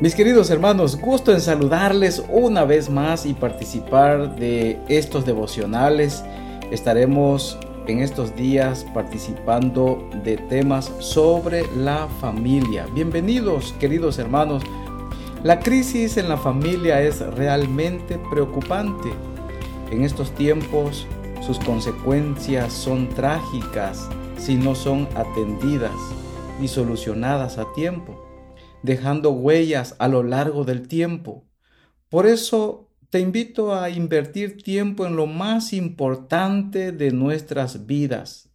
Mis queridos hermanos, gusto en saludarles una vez más y participar de estos devocionales. Estaremos en estos días participando de temas sobre la familia. Bienvenidos, queridos hermanos. La crisis en la familia es realmente preocupante. En estos tiempos sus consecuencias son trágicas si no son atendidas y solucionadas a tiempo dejando huellas a lo largo del tiempo. Por eso te invito a invertir tiempo en lo más importante de nuestras vidas,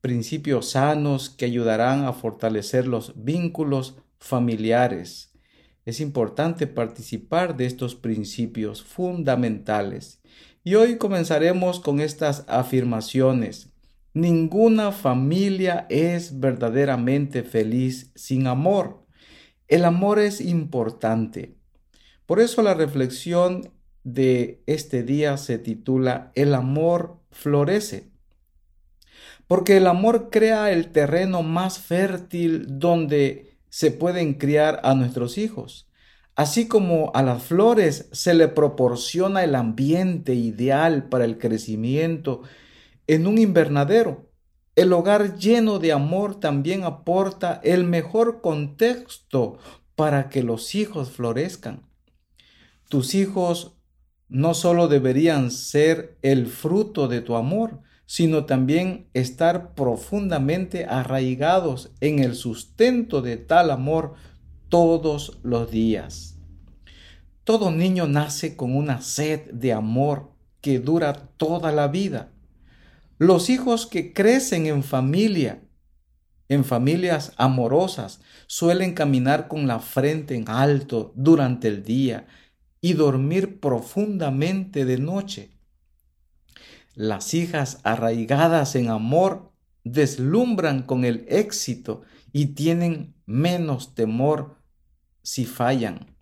principios sanos que ayudarán a fortalecer los vínculos familiares. Es importante participar de estos principios fundamentales. Y hoy comenzaremos con estas afirmaciones. Ninguna familia es verdaderamente feliz sin amor. El amor es importante. Por eso la reflexión de este día se titula El amor florece. Porque el amor crea el terreno más fértil donde se pueden criar a nuestros hijos. Así como a las flores se le proporciona el ambiente ideal para el crecimiento en un invernadero, el hogar lleno de amor también aporta el mejor contexto para que los hijos florezcan. Tus hijos no solo deberían ser el fruto de tu amor, sino también estar profundamente arraigados en el sustento de tal amor todos los días. Todo niño nace con una sed de amor que dura toda la vida. Los hijos que crecen en familia, en familias amorosas, suelen caminar con la frente en alto durante el día y dormir profundamente de noche. Las hijas arraigadas en amor deslumbran con el éxito y tienen menos temor si fallan.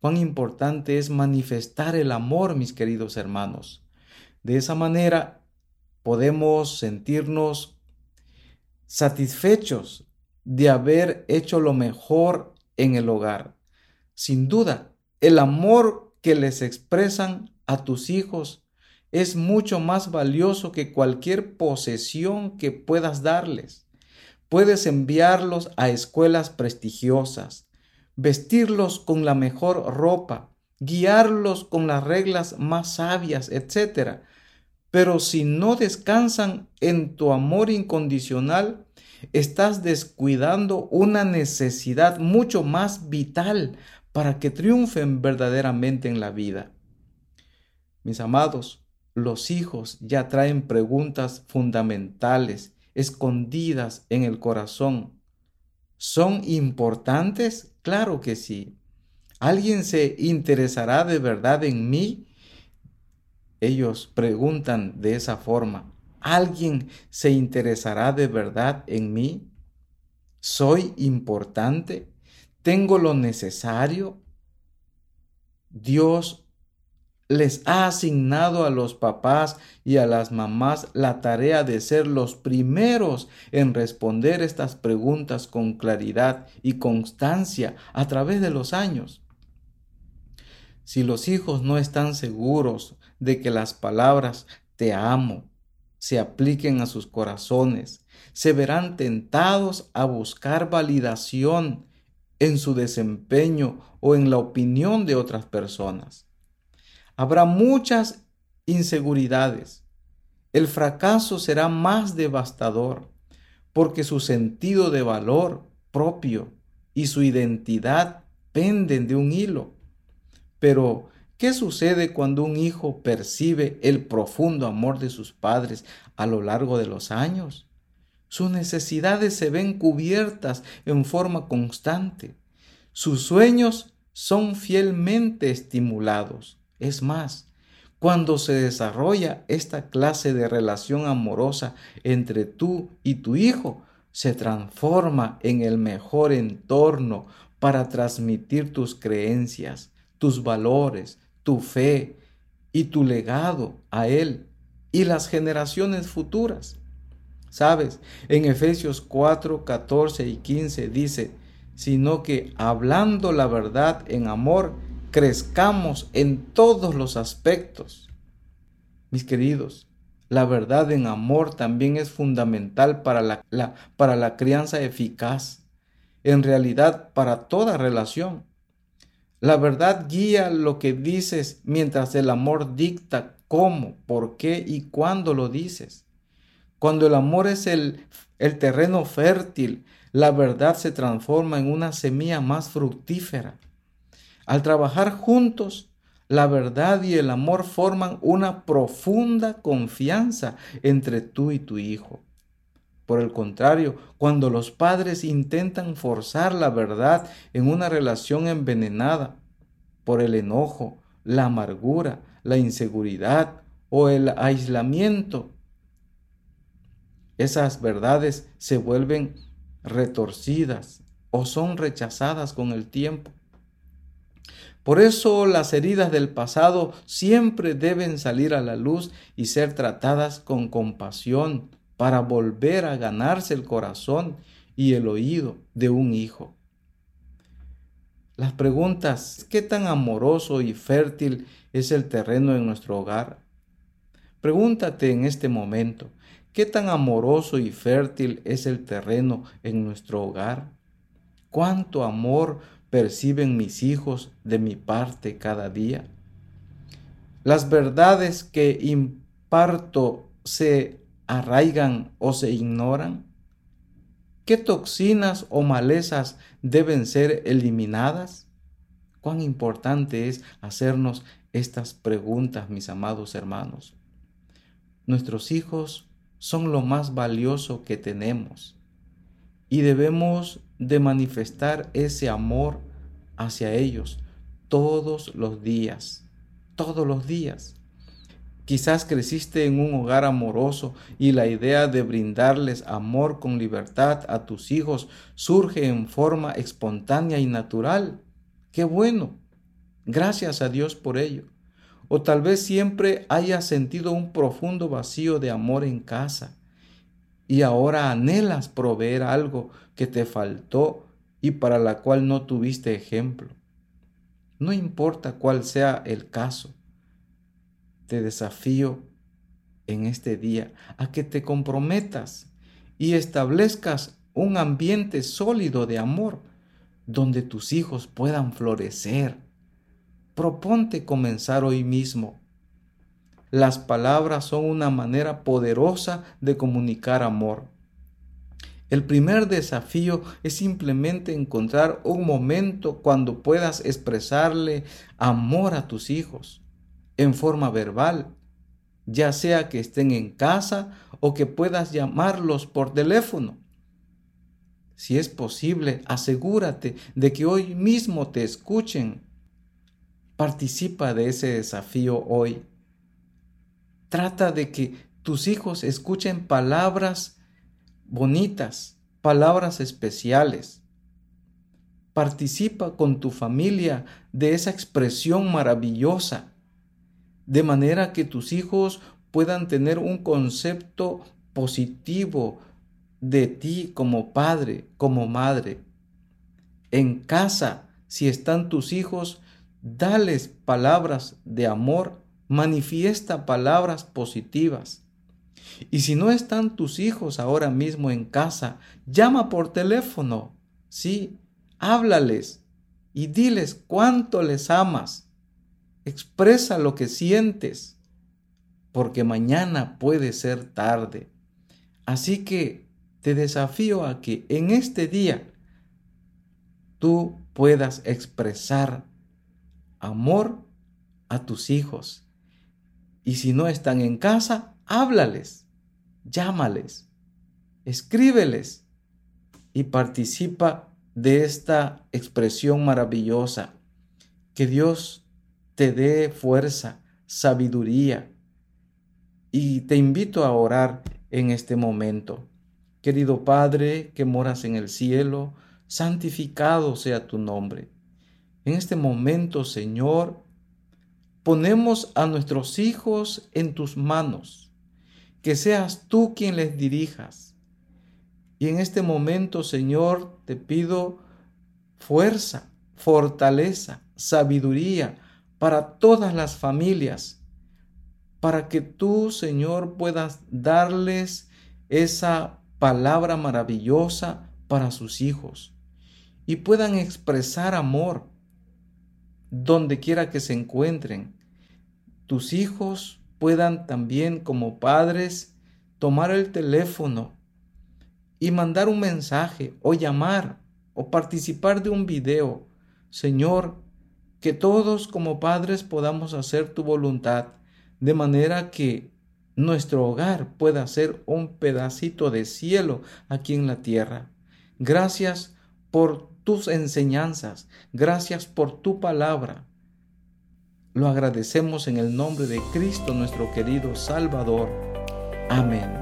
Cuán importante es manifestar el amor, mis queridos hermanos. De esa manera podemos sentirnos satisfechos de haber hecho lo mejor en el hogar. Sin duda, el amor que les expresan a tus hijos es mucho más valioso que cualquier posesión que puedas darles. Puedes enviarlos a escuelas prestigiosas, vestirlos con la mejor ropa, guiarlos con las reglas más sabias, etc. Pero si no descansan en tu amor incondicional, estás descuidando una necesidad mucho más vital para que triunfen verdaderamente en la vida. Mis amados, los hijos ya traen preguntas fundamentales, escondidas en el corazón. ¿Son importantes? Claro que sí. ¿Alguien se interesará de verdad en mí ellos preguntan de esa forma, ¿alguien se interesará de verdad en mí? ¿Soy importante? ¿Tengo lo necesario? Dios les ha asignado a los papás y a las mamás la tarea de ser los primeros en responder estas preguntas con claridad y constancia a través de los años. Si los hijos no están seguros de que las palabras te amo se apliquen a sus corazones, se verán tentados a buscar validación en su desempeño o en la opinión de otras personas. Habrá muchas inseguridades. El fracaso será más devastador porque su sentido de valor propio y su identidad penden de un hilo. Pero ¿Qué sucede cuando un hijo percibe el profundo amor de sus padres a lo largo de los años? Sus necesidades se ven cubiertas en forma constante. Sus sueños son fielmente estimulados. Es más, cuando se desarrolla esta clase de relación amorosa entre tú y tu hijo, se transforma en el mejor entorno para transmitir tus creencias, tus valores, tu fe y tu legado a Él y las generaciones futuras. Sabes, en Efesios 4, 14 y 15 dice, sino que hablando la verdad en amor, crezcamos en todos los aspectos. Mis queridos, la verdad en amor también es fundamental para la, para la crianza eficaz, en realidad para toda relación. La verdad guía lo que dices mientras el amor dicta cómo, por qué y cuándo lo dices. Cuando el amor es el, el terreno fértil, la verdad se transforma en una semilla más fructífera. Al trabajar juntos, la verdad y el amor forman una profunda confianza entre tú y tu hijo. Por el contrario, cuando los padres intentan forzar la verdad en una relación envenenada por el enojo, la amargura, la inseguridad o el aislamiento, esas verdades se vuelven retorcidas o son rechazadas con el tiempo. Por eso las heridas del pasado siempre deben salir a la luz y ser tratadas con compasión, para volver a ganarse el corazón y el oído de un hijo. Las preguntas, ¿qué tan amoroso y fértil es el terreno en nuestro hogar? Pregúntate en este momento, ¿qué tan amoroso y fértil es el terreno en nuestro hogar? ¿Cuánto amor perciben mis hijos de mi parte cada día? Las verdades que imparto se arraigan o se ignoran? ¿Qué toxinas o malezas deben ser eliminadas? Cuán importante es hacernos estas preguntas, mis amados hermanos. Nuestros hijos son lo más valioso que tenemos y debemos de manifestar ese amor hacia ellos todos los días, todos los días. Quizás creciste en un hogar amoroso y la idea de brindarles amor con libertad a tus hijos surge en forma espontánea y natural. Qué bueno. Gracias a Dios por ello. O tal vez siempre hayas sentido un profundo vacío de amor en casa y ahora anhelas proveer algo que te faltó y para la cual no tuviste ejemplo. No importa cuál sea el caso te desafío en este día a que te comprometas y establezcas un ambiente sólido de amor donde tus hijos puedan florecer. Proponte comenzar hoy mismo. Las palabras son una manera poderosa de comunicar amor. El primer desafío es simplemente encontrar un momento cuando puedas expresarle amor a tus hijos en forma verbal, ya sea que estén en casa o que puedas llamarlos por teléfono. Si es posible, asegúrate de que hoy mismo te escuchen. Participa de ese desafío hoy. Trata de que tus hijos escuchen palabras bonitas, palabras especiales. Participa con tu familia de esa expresión maravillosa de manera que tus hijos puedan tener un concepto positivo de ti como padre, como madre. En casa, si están tus hijos, dales palabras de amor, manifiesta palabras positivas. Y si no están tus hijos ahora mismo en casa, llama por teléfono, sí, háblales y diles cuánto les amas Expresa lo que sientes, porque mañana puede ser tarde. Así que te desafío a que en este día tú puedas expresar amor a tus hijos. Y si no están en casa, háblales, llámales, escríbeles y participa de esta expresión maravillosa. Que Dios te dé fuerza, sabiduría. Y te invito a orar en este momento. Querido Padre que moras en el cielo, santificado sea tu nombre. En este momento, Señor, ponemos a nuestros hijos en tus manos, que seas tú quien les dirijas. Y en este momento, Señor, te pido fuerza, fortaleza, sabiduría para todas las familias, para que tú, Señor, puedas darles esa palabra maravillosa para sus hijos y puedan expresar amor donde quiera que se encuentren. Tus hijos puedan también como padres tomar el teléfono y mandar un mensaje o llamar o participar de un video. Señor, que todos como padres podamos hacer tu voluntad, de manera que nuestro hogar pueda ser un pedacito de cielo aquí en la tierra. Gracias por tus enseñanzas, gracias por tu palabra. Lo agradecemos en el nombre de Cristo nuestro querido Salvador. Amén.